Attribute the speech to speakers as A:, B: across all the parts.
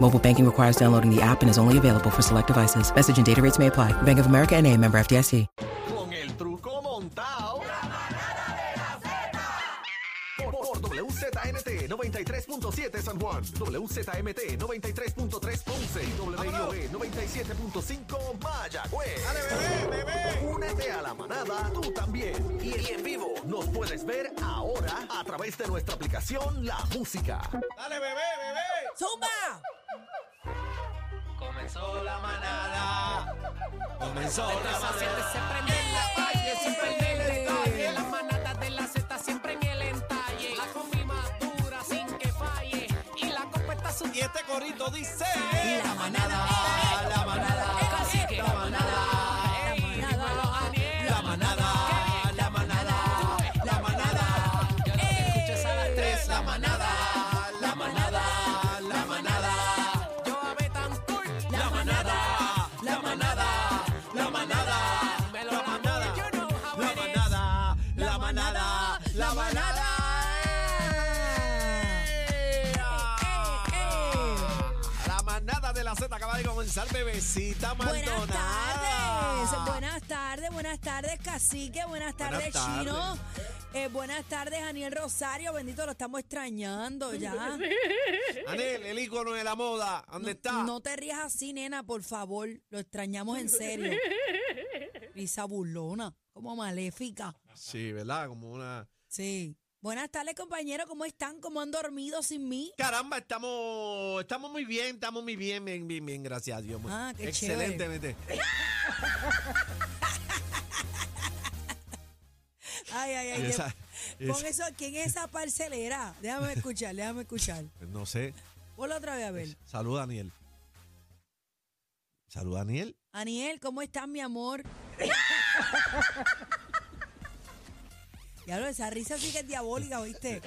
A: Mobile banking requires downloading the app and is only available for select devices. Message and data rates may apply. Bank of America and a member FDIC.
B: Con el truco montado. Por, por WZNT 93.7 San Juan, WZMT 93.3 Ponce y WIOB 97.5 Mayagüez. Dale, bebé, bebé. Únete a la manada tú también. Y, y en vivo nos puedes ver ahora a través de nuestra aplicación La Música.
C: Dale, bebé, bebé.
D: ¡Zumba!
C: Comenzó la manada. Comenzó la manada.
E: se prende en la calle
C: comenzar, bebecita
D: Buenas
C: Maldonada.
D: tardes, buenas tardes, buenas tardes, cacique, buenas tardes,
C: tardes.
D: chino. Eh, buenas tardes, Daniel Rosario, bendito, lo estamos extrañando ya.
C: Anel, el ícono de la moda, ¿dónde está?
D: No te rías así, nena, por favor, lo extrañamos en serio. Risa burlona, como maléfica.
C: Sí, ¿verdad? Como una...
D: Sí. Buenas tardes, compañeros, ¿cómo están? ¿Cómo han dormido sin mí?
C: Caramba, estamos, estamos muy bien, estamos muy bien, bien, bien, bien, gracias a Dios.
D: Ah, qué
C: Excelentemente.
D: Ay, ay, ay.
C: Esa-
D: Pon
C: esa-
D: eso, ¿quién es esa parcelera? Déjame escuchar, déjame escuchar.
C: No sé.
D: Ponlo otra vez a ver.
C: Saluda, Daniel. Saluda, Daniel.
D: Aniel, ¿cómo estás, mi amor? Diablo, esa risa sí que es diabólica, ¿viste?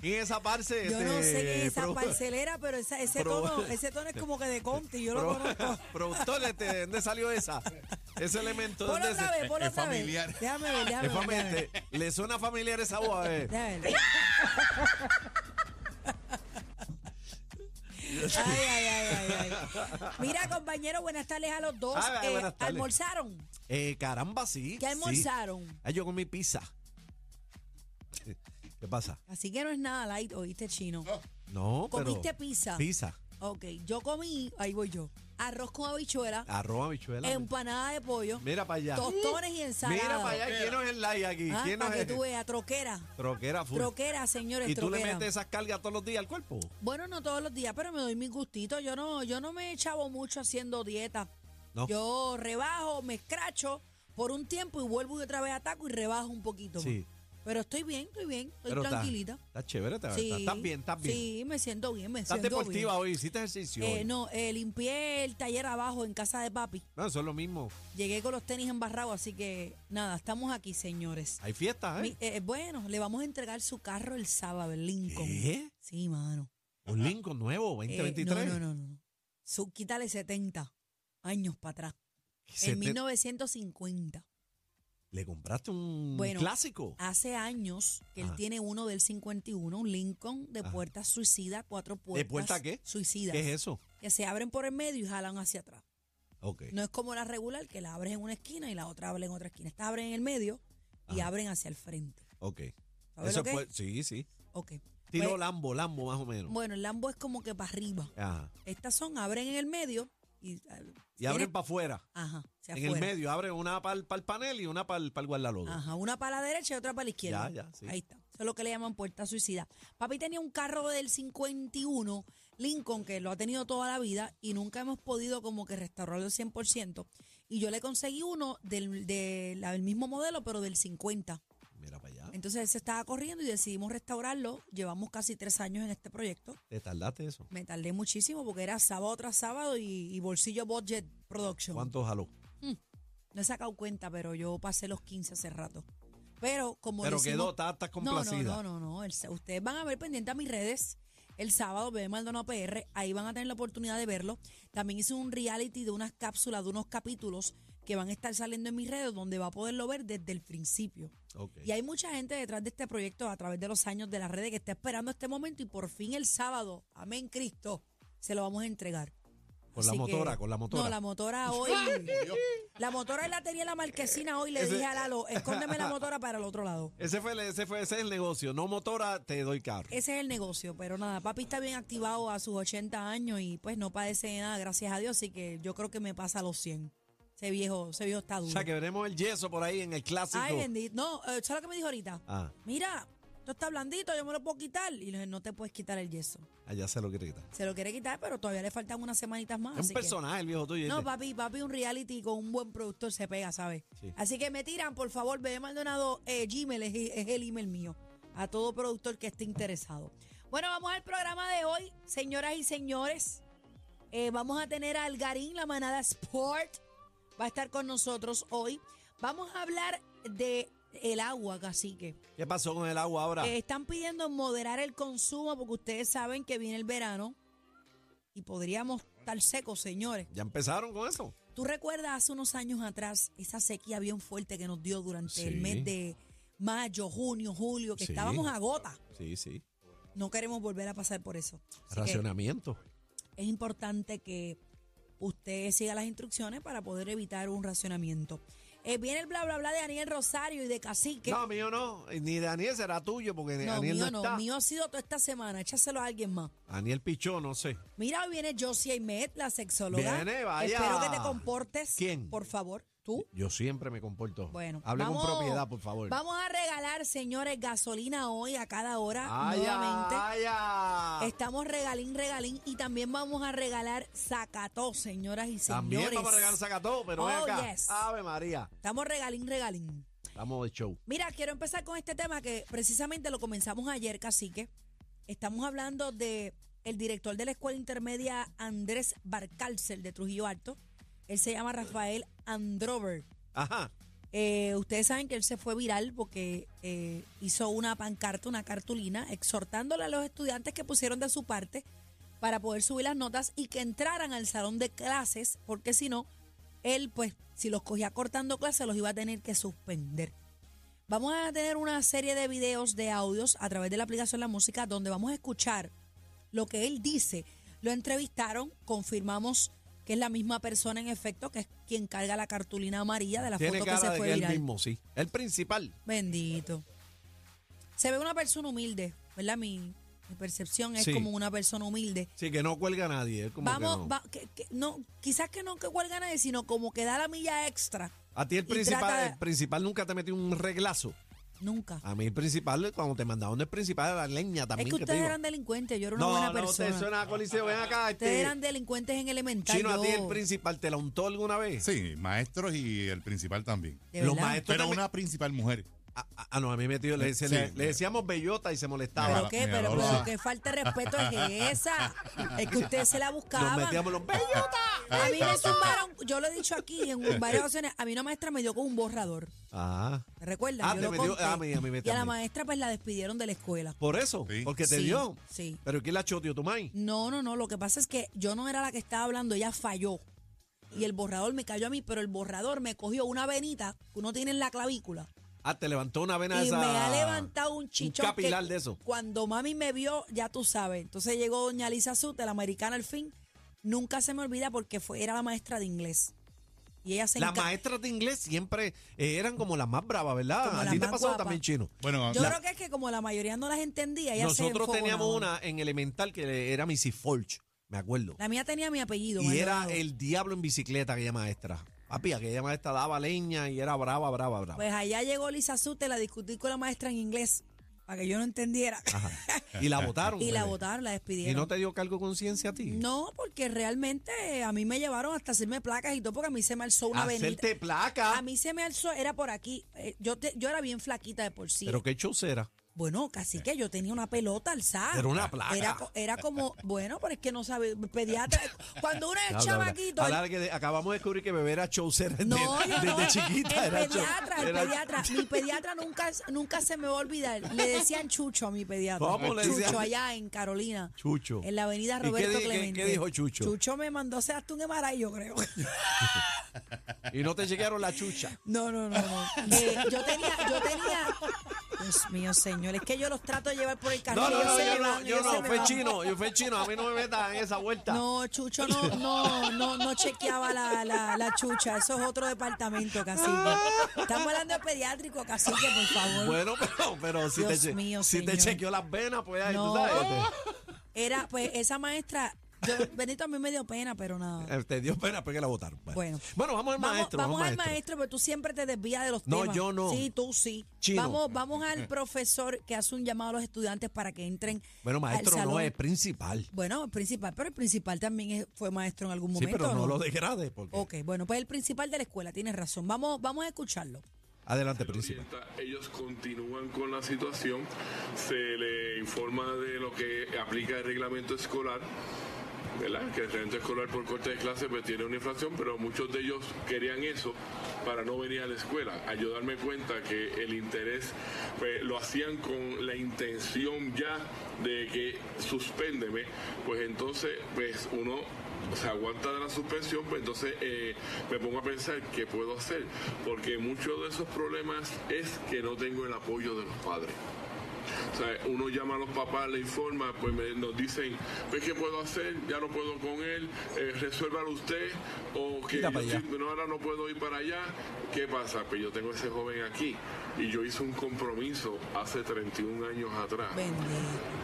C: ¿Quién es esa parce?
D: Yo no sé qué es esa
C: pro-
D: parcelera, pero esa- ese,
C: pro-
D: tono, ese tono es como que de Conti, yo lo
C: pro-
D: conozco.
C: Productor, este, ¿de dónde salió esa? Ese elemento. ¿de
D: Ponlo
C: ¿dónde
D: otra vez, ponlo
C: es
D: otra vez.
C: familiar.
D: Déjame ver, déjame
C: Es
D: ver.
C: familiar.
D: déjame ver.
C: ¿Te- ¿Le suena familiar esa voz? A ver.
D: Déjame ver. Ay, ay, ay, ay, ay. Mira, compañero, buenas tardes a los dos. Eh,
C: buenas tardes.
D: ¿Almorzaron?
C: Eh, caramba, sí.
D: ¿Qué
C: sí.
D: almorzaron?
C: Ah, yo comí pizza. ¿Qué pasa?
D: Así que no es nada light, oíste, chino.
C: No, pero...
D: ¿Comiste pizza?
C: Pizza.
D: Ok, yo comí, ahí voy yo, arroz con habichuela,
C: Arroz, habichuela.
D: empanada de pollo,
C: Mira para allá.
D: tostones y ensalada.
C: Mira para allá. ¿Quién no es el like aquí?
D: Ah,
C: ¿Quién no
D: para que
C: es?
D: tú veas, troquera.
C: Troquera full.
D: Troquera, señores,
C: ¿Y tú le
D: troquera.
C: metes esas cargas todos los días al cuerpo?
D: Bueno, no todos los días, pero me doy mis gustitos. Yo no, yo no me chavo mucho haciendo dieta.
C: No.
D: Yo rebajo, me escracho por un tiempo y vuelvo y otra vez ataco y rebajo un poquito
C: Sí.
D: Pero estoy bien, estoy bien, estoy
C: Pero
D: tranquilita.
C: Está chévere, está,
D: Sí,
C: estás bien, estás bien.
D: Sí, me siento bien, me
C: Estás
D: siento
C: deportiva
D: bien.
C: hoy, hiciste ejercicio.
D: Eh,
C: hoy.
D: no, eh, limpié el taller abajo en casa de papi.
C: No, eso es lo mismo.
D: Llegué con los tenis embarrados, así que nada, estamos aquí, señores.
C: Hay fiestas, ¿eh?
D: Mi- eh, bueno, le vamos a entregar su carro el sábado, el Lincoln.
C: ¿Qué?
D: Sí, mano.
C: Un Lincoln nuevo,
D: Eh,
C: 2023.
D: no, no, no, no. Su, quítale 70 años para atrás. En
C: te-
D: 1950.
C: ¿Le compraste un
D: Bueno,
C: clásico?
D: Hace años que él tiene uno del 51, un Lincoln de
C: Ajá.
D: puertas suicida, cuatro puertas.
C: puerta qué?
D: Suicidas.
C: ¿Qué es eso?
D: Que se abren por el medio y jalan hacia atrás.
C: Ok.
D: No es como la regular, que la abres en una esquina y la otra abre en otra esquina. Esta abren en el medio y abren hacia el frente.
C: Ok.
D: ¿Sabes
C: Eso
D: lo que es?
C: sí, sí.
D: Ok.
C: Tiro
D: Pues,
C: Lambo, Lambo más o menos.
D: bueno, el Lambo es como que para arriba.
C: Ajá.
D: Estas son, abren en el medio Y,
C: Y abren para afuera.
D: Ajá,
C: En el medio, abren una para el, panel y una para el, guardalodo.
D: Ajá, una para la derecha y otra para la izquierda.
C: Ya, ya, sí.
D: Ahí está. Eso es lo que le llaman puerta suicida. Papi tenía un carro del 51, Lincoln, que lo ha tenido toda la vida y nunca hemos podido como que restaurarlo al 100%. Y yo le conseguí uno del, del mismo modelo, pero del 50.
C: Mira para allá.
D: Entonces él se estaba corriendo y decidimos restaurarlo. Llevamos casi tres años en este proyecto.
C: ¿Te tardaste eso?
D: Me tardé muchísimo porque era sábado tras sábado y, y bolsillo budget production.
C: ¿Cuánto jaló?
D: No he sacado cuenta, pero yo pasé los 15 hace rato. Pero como
C: Pero
D: decimos-
C: quedó,
D: no, no,
C: complacida.
D: no, no, no. El sa- ustedes van a ver pendiente a mis redes el sábado, Bebé Maldonado PR. Ahí van a tener la oportunidad de verlo. También hice un reality de unas cápsulas, de unos capítulos que van a estar saliendo en mis redes, donde va a poderlo ver desde el principio. Y hay mucha gente detrás de este proyecto a través de los años de las redes que está esperando este momento y por fin el sábado, amén Cristo, se lo vamos a entregar.
C: Con la
D: que-
C: motora, con la motora.
D: No, la motora hoy. la motora la tenía en la marquesina hoy. Le
C: Ese-
D: dije a Lalo, escóndeme la motora para el otro lado.
C: Ese fue, el- ese fue ese es el negocio. No motora, te doy carro.
D: Ese es el negocio, pero nada, papi está bien activado a sus 80 años y pues no padece de nada, gracias a Dios, así que yo creo que me pasa a los 100. Ese viejo, ese viejo está
C: O
D: duro.
C: sea, que veremos el yeso por ahí en el clásico.
D: Ay, bendito. No, eh, ¿sabes lo que me dijo ahorita?
C: Ah,
D: Mira, esto está blandito, yo me lo puedo quitar. Y le dije, no te puedes quitar el yeso.
C: allá se lo quiere quitar.
D: Se lo quiere quitar, pero todavía le faltan unas semanitas más.
C: Es un
D: que-
C: personaje el viejo tuyo.
D: No, papi, papi, un reality con un buen productor se pega, ¿sabes?
C: Sí.
D: Así que me tiran, por favor, Bebé Maldonado, eh, Gmail es, es el email mío. A todo productor que esté interesado. Bueno, vamos al programa de hoy, señoras y señores. Eh, vamos a tener a Algarín, la manada Sport. Va a estar con nosotros hoy. Vamos a hablar de el agua, cacique.
C: ¿Qué pasó con el agua ahora?
D: Eh, están pidiendo moderar el consumo porque ustedes saben que viene el verano y podríamos estar secos, señores.
C: ¿Ya empezaron con eso?
D: ¿Tú recuerdas hace unos años atrás esa sequía bien fuerte que nos dio durante el mes de mayo, junio, julio, que
C: Sí.
D: estábamos a gota?
C: Sí, sí.
D: No queremos volver a pasar por eso. Así
C: Racionamiento.
D: es importante que usted siga las instrucciones para poder evitar un racionamiento. Eh, viene el bla bla bla de Daniel Rosario y de Cacique.
C: No, mío no. Ni Daniel será tuyo porque
D: No,
C: Daniel
D: mío
C: no
D: no,
C: está.
D: mío ha sido toda esta semana. Échaselo a alguien más.
C: Daniel Pichó, no sé.
D: Mira, hoy viene Josie Aymet, la sexóloga.
C: Viene, vaya.
D: Espero que te comportes.
C: ¿Quién?
D: Por favor. ¿Tú?
C: Yo siempre me comporto.
D: Bueno,
C: Hable
D: vamos-
C: con propiedad, por favor.
D: Vamos a regalar, señores, gasolina hoy a cada hora
C: ¡Ay,
D: nuevamente.
C: ay!
D: Estamos regalín, regalín y también vamos a regalar sacató, señoras y señores.
C: También vamos a regalar sacató, pero
D: Oh,
C: acá.
D: yes.
C: Ave María.
D: Estamos regalín, regalín.
C: Vamos de show.
D: Mira, quiero empezar con este tema que precisamente lo comenzamos ayer, cacique. Estamos hablando de el director de la escuela intermedia Andrés Barcárcel de Trujillo Alto. Él se llama Rafael Androver.
C: Ajá.
D: Eh, ustedes saben que él se fue viral porque eh, hizo una pancarta, una cartulina, exhortándole a los estudiantes que pusieron de su parte para poder subir las notas y que entraran al salón de clases, porque si no, él, pues, si los cogía cortando clases, los iba a tener que suspender. Vamos a tener una serie de videos, de audios a través de la aplicación La Música, donde vamos a escuchar lo que él dice. Lo entrevistaron, confirmamos que es la misma persona en efecto, que es quien carga la cartulina amarilla de la
C: Tiene
D: foto que se
C: de
D: fue
C: que él mismo, sí. El principal.
D: Bendito. Se ve una persona humilde, ¿verdad? Mi, mi percepción es
C: Sí.
D: como una persona humilde.
C: Sí, que no cuelga a nadie. es como que
D: Vamos,
C: no.
D: va- que- que- no, quizás que no que cuelga a nadie, sino como que da la milla extra.
C: A ti el
D: y
C: principal,
D: trata-
C: el principal nunca te metió un reglazo.
D: Nunca.
C: A mí el principal, cuando te mandaban del principal, la leña
D: Es
C: también.
D: que
C: que te
D: ustedes eran delincuentes, yo era una
C: no,
D: buena
C: no,
D: persona.
C: te suena a coliseo. Ven acá,
D: Ustedes
C: este.
D: eran delincuentes en elemental.
C: Chino, a ti
D: yo-
C: el principal te la untó alguna vez.
F: Sí, maestros y el principal también.
C: Los maestros
F: Pero
C: también-
F: una principal mujer.
C: Ah, ah, ah, no, a mí me tío, le,
F: Sí.
C: le- le decíamos bellota y se molestaba.
D: ¿Pero qué? Pero, pero
F: sí.
D: qué falta de respeto es esa. Es que ustedes se la
C: Nos
D: buscaban.
C: metíamos los bellota.
D: A mí me zumbaron, yo lo he dicho aquí en varias ocasiones, a mí una maestra me dio con un borrador.
C: Ah,
D: ¿Me recuerdas?
C: Ah,
D: Yo
C: te
D: lo
C: me dio-
D: conté.
C: a mí- a mí me
D: y a la maestra pues la despidieron de la escuela.
C: por eso,
F: Sí.
C: porque te
D: Sí,
C: dio.
D: sí.
C: Pero ¿quién la choteó tu maíz?
D: No, no, no, lo que pasa es que yo no era la que estaba hablando, ella falló. Y el borrador me cayó a mí, pero el borrador me cogió una venita que uno tiene en la clavícula.
C: Ah, te levantó una vena
D: Y
C: esa.
D: me ha levantado un chichón.
C: Un capilar
D: que
C: de eso.
D: Cuando mami me vio, ya tú sabes. Entonces llegó doña Lisa Sute, la americana al fin. Nunca se me olvida porque fue, era la maestra de inglés. Y ella se
C: Las maestras de inglés siempre eh, eran como las más bravas, ¿verdad?
D: Como
C: A
D: las
C: ti te
D: más
C: pasó
D: guapas.
C: también, chino.
F: Bueno,
D: Yo
F: la-
D: creo que es que como la mayoría no las entendía, ella se
C: Nosotros teníamos una en elemental que era Missy Forge. Me acuerdo.
D: La mía tenía mi apellido.
C: Y era
D: Maldonado.
C: el diablo en bicicleta aquella maestra. Papi, aquella maestra daba leña y era brava, brava, brava.
D: Pues allá llegó Lisa Sute, la discutí con la maestra en inglés para que yo no entendiera.
C: Ajá. Y la votaron.
D: y la votaron, la
C: ¿Y
D: despidieron.
C: no te dio cargo de conciencia a ti?
D: No, porque realmente a mí me llevaron hasta hacerme placas y todo, porque a mí se me alzó una avenida.
C: Hacerte placa.
D: A mí se me alzó, era por aquí. Eh, yo, te- yo era bien flaquita de por sí.
C: Pero qué chocera.
D: Bueno, casi que yo tenía una pelota alzada.
C: Era una placa.
D: Era, era como, bueno, pero es que no sabe, pediatra. Cuando uno es.
C: Habla que acabamos de descubrir que bebé era chocera desde,
D: No,
C: desde
D: no.
C: chiquita.
D: El
C: era cho-
D: pediatra, el
C: era-
D: pediatra. Mi pediatra nunca, nunca se me va a olvidar. Le decían Chucho a mi pediatra.
C: ¿Cómo le
D: Chucho allá en Carolina.
C: Chucho.
D: En la avenida
C: ¿Y qué
D: Roberto
C: qué-
D: Clemente.
C: qué dijo Chucho?
D: Chucho me mandó a hacer hasta un emaray, yo creo.
C: Y no te chequearon la chucha.
D: No, no, no, no. Eh, yo tenía, yo tenía. Dios mío, señor, es que yo los trato de llevar por el carril.
C: No, no, no, yo
D: van,
C: yo no, fue
D: van.
C: chino, yo fue chino, a mí no me metan en esa vuelta.
D: No, Chucho no, no, no, no chequeaba la, la, la chucha. Eso es otro departamento, cacique. Estamos hablando de pediátrico, cacique, por favor.
C: Bueno, pero, pero si, te,
D: Dios
C: che-
D: mío,
C: si te
D: señor.
C: chequeó las venas, pues ahí,
D: No.
C: tú sabes. Te,
D: Era, pues, esa maestra, yo, Benito, a mí me dio pena, pero nada.
C: eh, te dio pena porque la votaron.
D: Bueno.
C: bueno vamos al
D: Vamos,
C: maestro.
D: vamos al
C: maestro.
D: maestro, pero tú siempre te desvías de los
C: No,
D: temas.
C: yo no.
D: Sí, tú sí.
C: Chino.
D: Vamos, vamos al profesor que hace un llamado a los estudiantes para que entren
C: Bueno,
D: al
C: maestro no es principal.
D: Bueno, principal, pero el principal también es- fue maestro en algún
C: Sí,
D: momento.
C: pero no
D: ¿o
C: lo degrade. Porque...
D: Ok, bueno, pues el principal de la escuela, tienes razón. Vamos, vamos a escucharlo.
C: Adelante, principal.
G: ellos continúan con la situación, se le informa de lo que aplica el reglamento escolar. ¿Verdad? Que el reglamento escolar por corte de clase pues tiene una inflación, pero muchos de ellos querían eso para no venir a la escuela. A yo darme cuenta que el interés pues, lo hacían con la intención ya de que suspéndeme, pues entonces pues uno se aguanta de la suspensión, pues entonces eh, me pongo a pensar qué puedo hacer, porque muchos de esos problemas es que no tengo el apoyo de los padres. O sea, uno llama a los papás, le informa, pues me- nos dicen, pues qué puedo hacer, ya no puedo con él, eh, resuélvalo usted, o que yo sí- no, ahora no puedo ir para allá. ¿Qué pasa? Pues yo tengo ese joven aquí y yo hice un compromiso hace 31 años atrás
D: Bendito.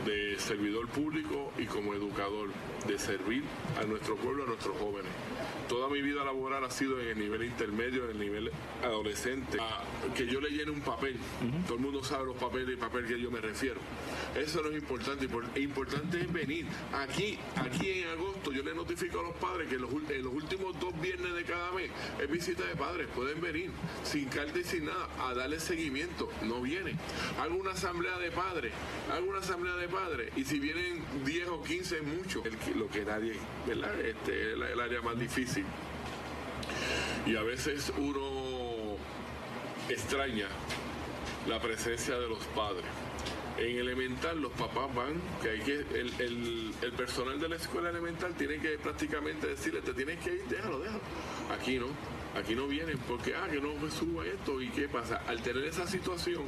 G: de servidor público y como educador, de servir a nuestro pueblo, a nuestros jóvenes. Toda mi vida laboral ha sido en el nivel intermedio, en el nivel adolescente. A que yo le llene un papel. Todo el mundo sabe los papeles y papel que yo me refiero. Eso no es importante. Impor- Importante es venir. Aquí, aquí en agosto, yo le notifico a los padres que en los últimos dos viernes de cada mes es visita de padres. Pueden venir sin carta y sin nada a darle seguimiento. No vienen. Hago una asamblea de padres. Hago una asamblea de padres. Y si vienen 10 o 15 es mucho. Lo que nadie, ¿verdad? Este el área más difícil. Y a veces uno extraña la presencia de los padres. En elemental los papás van, que hay que, el, el- el personal de la escuela elemental tiene que prácticamente decirle, te tienes que ir, déjalo, déjalo. Aquí no, aquí no vienen porque, ah, que no suba esto y qué pasa. Al tener esa situación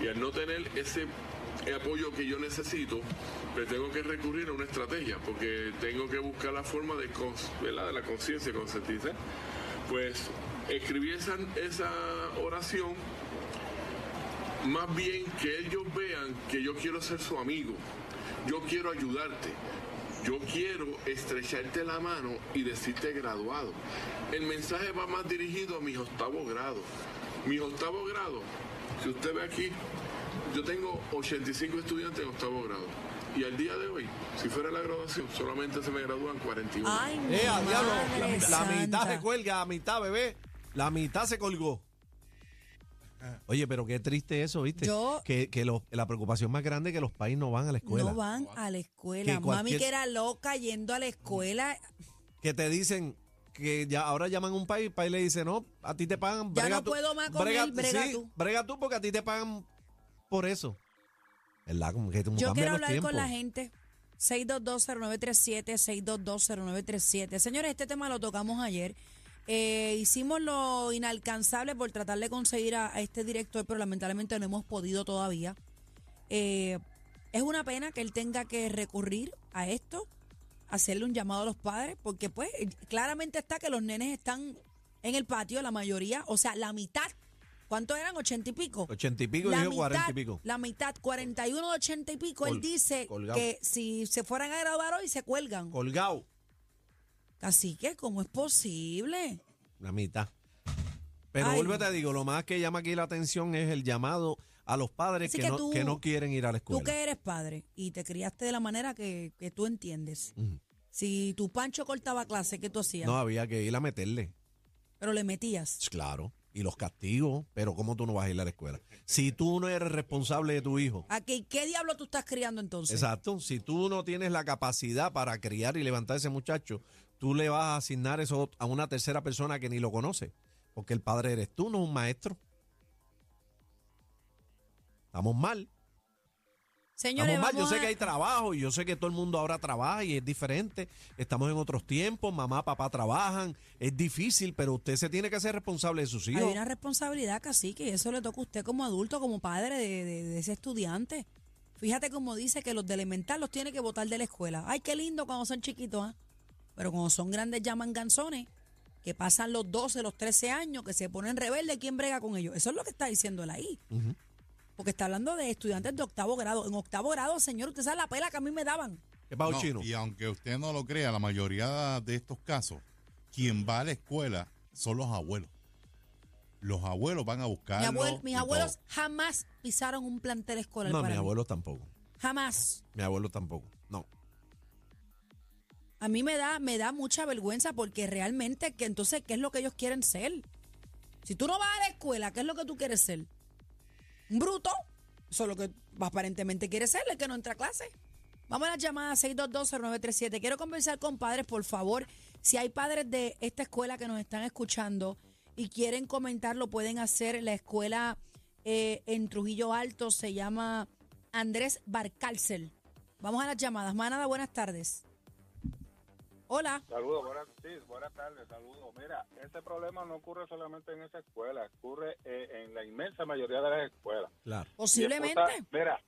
G: y al no tener ese apoyo que yo necesito, pues tengo que recurrir a una estrategia porque tengo que buscar la forma de, ¿verdad? de la conciencia, concientizar. Pues escribí esa oración más bien que ellos vean que yo quiero ser su amigo, yo quiero ayudarte, yo quiero estrecharte la mano y decirte graduado. El mensaje va más dirigido a mis octavos grados. Mis octavos grados, si usted ve aquí, yo tengo 85 estudiantes en octavo grado. Y al día de hoy, si fuera la graduación, solamente se me gradúan 41.
D: Ay,
C: Eh, a diablo, la, mitad se cuelga, la mitad, bebé. La mitad se colgó. Oye, pero qué triste eso, ¿viste?
D: Yo-
C: que la preocupación más grande es que los países no van a la escuela.
D: No van a la escuela.
C: Que
D: Mami que era loca yendo a la escuela.
C: Que te dicen que ya ahora llaman a un país, el país le dice, no, a ti te pagan.
D: Ya
C: brega
D: no
C: tú-
D: puedo más con él, brega
C: sí,
D: tú.
C: brega tú porque a ti te pagan por eso. ¿Verdad? Como que
D: Yo quiero hablar
C: tiempos.
D: con la gente. 6220937, 6220937. Señores, este tema lo tocamos ayer. Eh, hicimos lo inalcanzable por tratar de conseguir a, a este director, pero lamentablemente no hemos podido todavía. Eh, es una pena que él tenga que recurrir a esto, hacerle un llamado a los padres, porque pues claramente está que los nenes están en el patio, la mayoría, o sea, la mitad ¿Cuánto eran? ¿80 y pico?
C: Ochenta y pico y
D: la
C: dijo cuarenta y pico.
D: La mitad, 41 de 80 y pico. él dice que si se fueran a graduar hoy se cuelgan.
C: Colgado.
D: Así que, ¿cómo es posible?
C: La mitad. Pero
D: Ay,
C: vuelvo te digo, lo más que llama aquí la atención es el llamado a los padres que,
D: que
C: no,
D: tú-
C: que no quieren ir a la escuela.
D: Tú que eres padre y te criaste de la manera que, que tú entiendes. Si tu Pancho cortaba clase, ¿qué tú hacías?
C: No, había que ir a meterle.
D: Pero le metías.
C: Claro. Y los castigos, pero ¿cómo tú no vas a ir a la escuela? Si tú no eres responsable de tu hijo.
D: ¿A qué, qué diablo tú estás criando entonces?
C: Exacto. Si tú no tienes la capacidad para criar y levantar a ese muchacho, tú le vas a asignar eso a una tercera persona que ni lo conoce. Porque el padre eres tú, no un maestro. Estamos mal.
D: Señores,
C: Estamos mal. Yo
D: vamos
C: sé
D: a-
C: que hay trabajo y yo sé que todo el mundo ahora trabaja y es diferente. Estamos en otros tiempos, mamá, papá trabajan. Es difícil, pero usted se tiene que hacer responsable de sus
D: Hay
C: hijos.
D: una responsabilidad, cacique, y eso le toca a usted como adulto, como padre de, de- de ese estudiante. Fíjate cómo dice que los de elemental los tiene que votar de la escuela. Ay, qué lindo cuando son chiquitos, ¿ah? Pero cuando son grandes llaman ganzones, que pasan los 12, los 13 años, que se ponen rebeldes, ¿quién brega con ellos? Eso es lo que está diciendo él ahí.
C: Ujú.
D: Porque está hablando de estudiantes de octavo grado. En octavo grado, señor, usted sabe la pela que a mí me daban.
C: ¿Qué pasa,
F: No,
C: chino?
F: y aunque usted no lo crea, la mayoría de estos casos, quien va a la escuela son los abuelos. Los abuelos van a
D: Mi
F: buscarlo.
D: abuel- mis abuelos
F: todo.
D: jamás pisaron un plantel escolar
C: No,
D: para
C: mis
D: mí.
C: abuelos tampoco.
D: Jamás.
C: Mi abuelo tampoco. No.
D: A mí me da, me da mucha vergüenza porque realmente, que entonces, ¿qué es lo que ellos quieren ser? Si tú no vas a la escuela, ¿qué es lo que tú quieres ser? ¿Un bruto? Eso es lo que aparentemente quieres ser, el que no entra a clase. Vamos a las llamadas 6220937. Quiero conversar con padres, por favor. Si hay padres de esta escuela que nos están escuchando y quieren comentar, lo pueden hacer. La escuela eh, en Trujillo Alto se llama Andrés Barcárcel. Vamos a las llamadas. Manada, buenas tardes. Hola.
H: Saludos, buenas, sí, buenas tardes, saludos. Mira, este problema no ocurre solamente en esa escuela, ocurre eh, en la inmensa mayoría de las escuelas.
C: Claro.
D: Posiblemente.
H: Mi esposa- mira,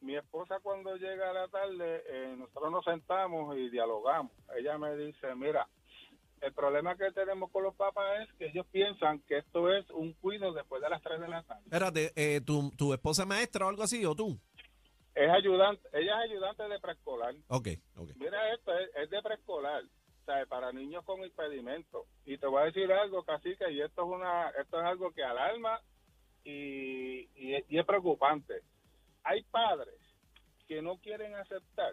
H: mi esposa cuando llega a la tarde, eh, nosotros nos sentamos y dialogamos. Ella me dice, mira, el problema que tenemos con los papás es que ellos piensan que esto es un cuido después de las 3 de la tarde.
C: Espérate, eh, ¿tu, ¿tu esposa es maestra o algo así o tú?
H: Es ayudante, ella es ayudante de preescolar.
C: Ok, ok.
H: Mira esto, es, es de preescolar, ¿sabes? Para niños con impedimento. Y te voy a decir algo, cacique, y esto es una, esto es algo que alarma y, y, y es preocupante. Hay padres que no quieren aceptar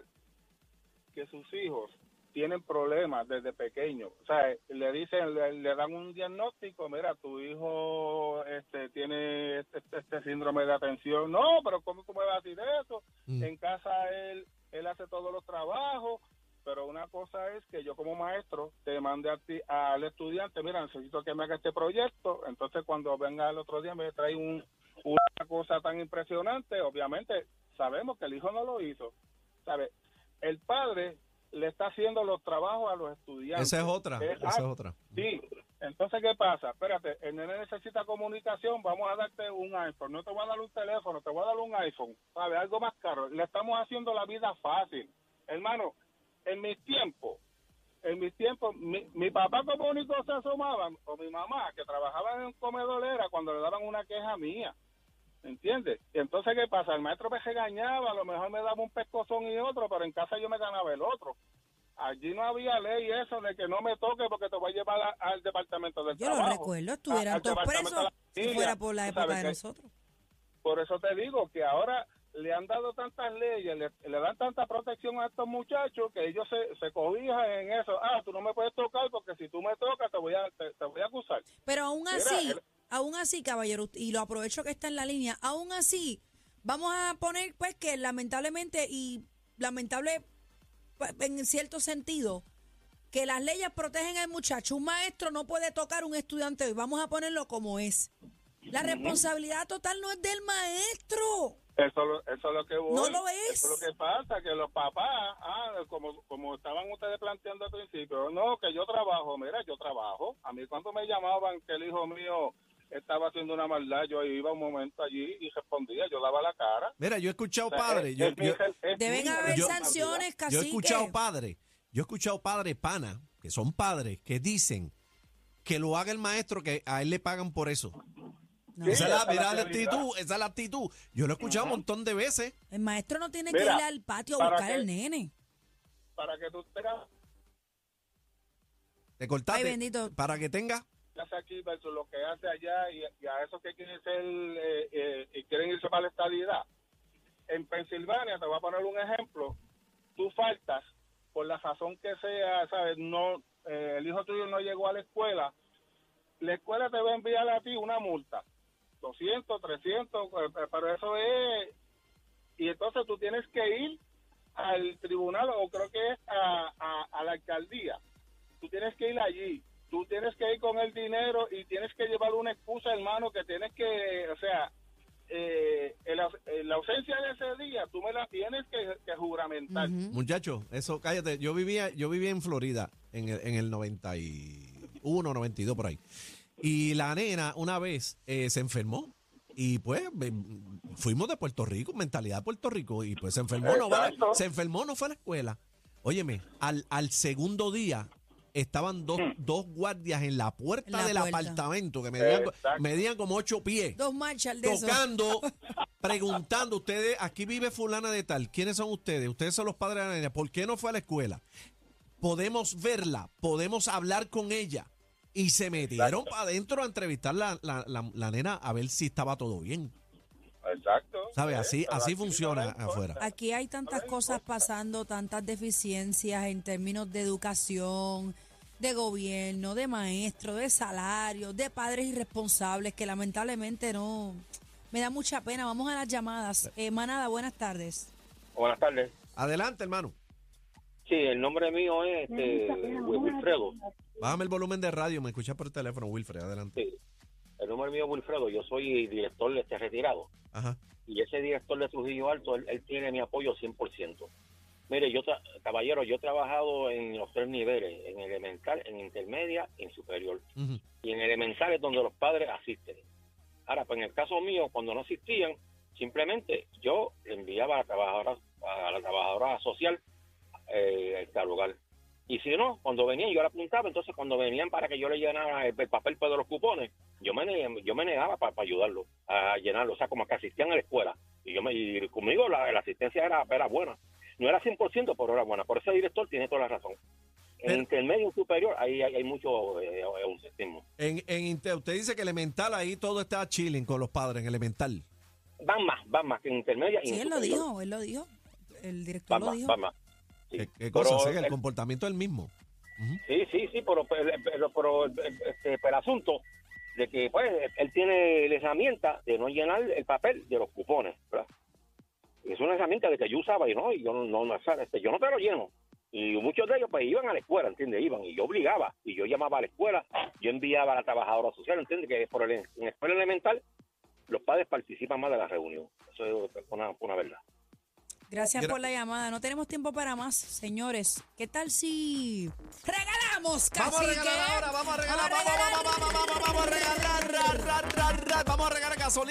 H: que sus hijos tienen problemas desde pequeños. O sea, le dicen, le, le dan un diagnóstico, mira, tu hijo este tiene este, este síndrome de atención. No, pero ¿cómo tú me vas a decir eso?
C: Mm.
H: En casa él, él hace todos los trabajos, pero una cosa es que yo como maestro te mande a ti, al estudiante, mira, necesito que me haga este proyecto, entonces cuando venga el otro día me trae un, una cosa tan impresionante, obviamente sabemos que el hijo no lo hizo, ¿sabe? El padre le está haciendo los trabajos a los estudiantes.
C: Esa es otra, esa es otra.
H: Sí, entonces, ¿qué pasa? Espérate, el nene necesita comunicación, vamos a darte un iPhone, no te voy a dar un teléfono, te voy a dar un iPhone, ¿sabes? Algo más caro. Le estamos haciendo la vida fácil. Hermano, en mis tiempos, en mis tiempos, mi, mi papá como único se asomaba, o mi mamá, que trabajaba en un comedor, era cuando le daban una queja mía. ¿Entiendes? Y entonces, ¿qué pasa? El maestro me regañaba, a lo mejor me daba un pescozón y otro, pero en casa yo me ganaba el otro. Allí no había ley eso de que no me toque porque te voy a llevar a- al departamento del
D: Yo lo
H: trabajo.
D: recuerdo,
H: a-
D: estuvieran
H: al
D: todos presos si fuera por la época de nosotros.
H: Por eso te digo que ahora le han dado tantas leyes, le, le dan tanta protección a estos muchachos que ellos se, se cobijan en eso. Ah, tú no me puedes tocar porque si tú me tocas te voy a, te, te voy a acusar.
D: Pero aún
H: Mira,
D: así, aún así, caballero, y lo aprovecho que está en la línea, aún así, vamos a poner pues que lamentablemente y lamentable pues, en cierto sentido, que las leyes protegen al muchacho. Un maestro no puede tocar a un estudiante hoy, vamos a ponerlo como es. La responsabilidad total no es del maestro.
H: Eso, eso es lo que voy.
D: No lo es.
H: Eso es lo que pasa, que los papás, ah, como, como estaban ustedes planteando al principio, no, que yo trabajo, mira, yo trabajo. A mí cuando me llamaban que el hijo mío estaba haciendo una maldad, yo iba un momento allí y respondía, yo daba la cara.
C: Mira, yo he escuchado
H: O sea,
C: padres.
H: es-
C: Yo,
H: es mi
C: yo-
H: re- es
D: Deben haber
C: yo-
D: sanciones,
C: yo
D: cacique.
C: he escuchado padres. Yo he escuchado padres pana, que son padres, que dicen que lo haga el maestro, que a él le pagan por eso.
D: No.
C: Esa es la, mira
H: la
C: actitud, esa es la actitud. Yo lo he escuchado un montón de veces.
D: El maestro no tiene que ir al patio a
H: ¿para
D: buscar al nene.
H: Para que tú tengas
C: Te cortaste.
D: Ay, bendito.
C: Para que tenga.
H: Hace aquí versus lo que hace allá y, a esos que quieren ser eh, eh, y quieren irse para la estabilidad. En Pensilvania, te voy a poner un ejemplo, tú faltas por la razón que sea, ¿sabes? No, eh, el hijo tuyo no llegó a la escuela, la escuela te va a enviar a ti una multa, 200, 300, eh, pero eso es, y entonces tú tienes que ir al tribunal o creo que es a, a, a la alcaldía, tú tienes que ir allí, tú tienes que ir con el dinero y tienes que llevar una excusa, hermano, que tienes que, o sea, eh, el au- eh, la ausencia de ese día, tú me la tienes que, que juramentar.
D: Ujú.
C: Muchacho, eso, cállate. Yo vivía, yo vivía en Florida en el, en el 91, 92 por ahí. Y la nena una vez eh, se enfermó. Y pues fuimos de Puerto Rico, mentalidad de Puerto Rico. Y pues se enfermó, no se enfermó, no fue a la escuela. Óyeme, al, al segundo día estaban dos, dos guardias en la puerta
D: la
C: del
D: puerta.
C: apartamento que medían, medían como ocho pies
D: Dos marchas de
C: tocando, preguntando, ustedes, aquí vive fulana de tal, ¿quiénes son ustedes? Ustedes son los padres de la nena, ¿por qué no fue a la escuela? Podemos verla, podemos hablar con ella. Y se metieron para adentro a entrevistar la, la, la, la nena a ver si estaba todo bien.
H: Exacto.
C: ¿Sabes? Así, así funciona afuera.
D: Aquí hay tantas cosas pasando, tantas deficiencias en términos de educación, de gobierno, de maestros, de salarios, de padres irresponsables que lamentablemente no... Me da mucha pena. Vamos a las llamadas. Eh, Manada, buenas tardes.
I: Buenas tardes.
C: Adelante, hermano.
I: Sí, el nombre mío es este, Wil- Wilfredo.
C: Bájame el volumen de radio, me escuchas por teléfono, Wilfred, adelante.
I: Sí. El nombre mío es Wilfredo. Yo soy director de este retirado.
C: Ajá.
I: Y ese director de Trujillo Alto, él, él tiene mi apoyo 100%. Mire, yo, tra- caballero, yo he trabajado en los tres niveles, en elemental, en intermedia y en superior. Y en elemental es donde los padres asisten. Ahora, pues en el caso mío, cuando no asistían, simplemente yo le enviaba a la trabajadora, a la trabajadora social eh, el lugar. Y si no, cuando venían, yo la apuntaba, entonces cuando venían para que yo le llenara el, el papel pues, de los cupones, yo me, yo me negaba para, ayudarlo a llenarlo, o sea, como que asistían a la escuela. Y yo me y conmigo la, la asistencia era, era buena. No era 100%, pero era buena. Por ese director tiene toda la razón. En
C: Pero-
I: intermedio y superior, ahí hay, hay mucho eh.
C: En, en Inter- usted dice que elemental ahí todo está chilling con los padres, en elemental.
I: Van más, van más que en intermedia y
D: Sí,
I: en
D: él lo dijo, él lo dijo. El director
I: Van
D: lo
I: más,
D: dijo.
I: van más. Sí.
C: ¿Qué, qué cosa? El
I: el-
C: comportamiento es el mismo.
I: Sí, sí, sí, pero, pero, pero- pero, este, pero el asunto de que pues él tiene la herramienta de no llenar el papel de los cupones, ¿verdad? Es una herramienta de que yo usaba y no, y yo no, no, este, yo no te lo lleno. Y muchos de ellos pues iban a la escuela, ¿entiendes? Iban y yo obligaba, y yo llamaba a la escuela, yo enviaba a la trabajadora social, ¿entiendes? Que por el, en la escuela elemental los padres participan más de la reunión. Eso es una, una verdad.
D: Gracias
C: Gra-
D: por la llamada. No tenemos tiempo para más, señores. ¿Qué tal si regalamos,
C: Vamos a regalar ahora, vamos a regalar,
D: Vamos a
C: vamos, vamos, vamos, vamos, vamos, vamos a regalar, ra, ra, ra, ra, vamos a regalar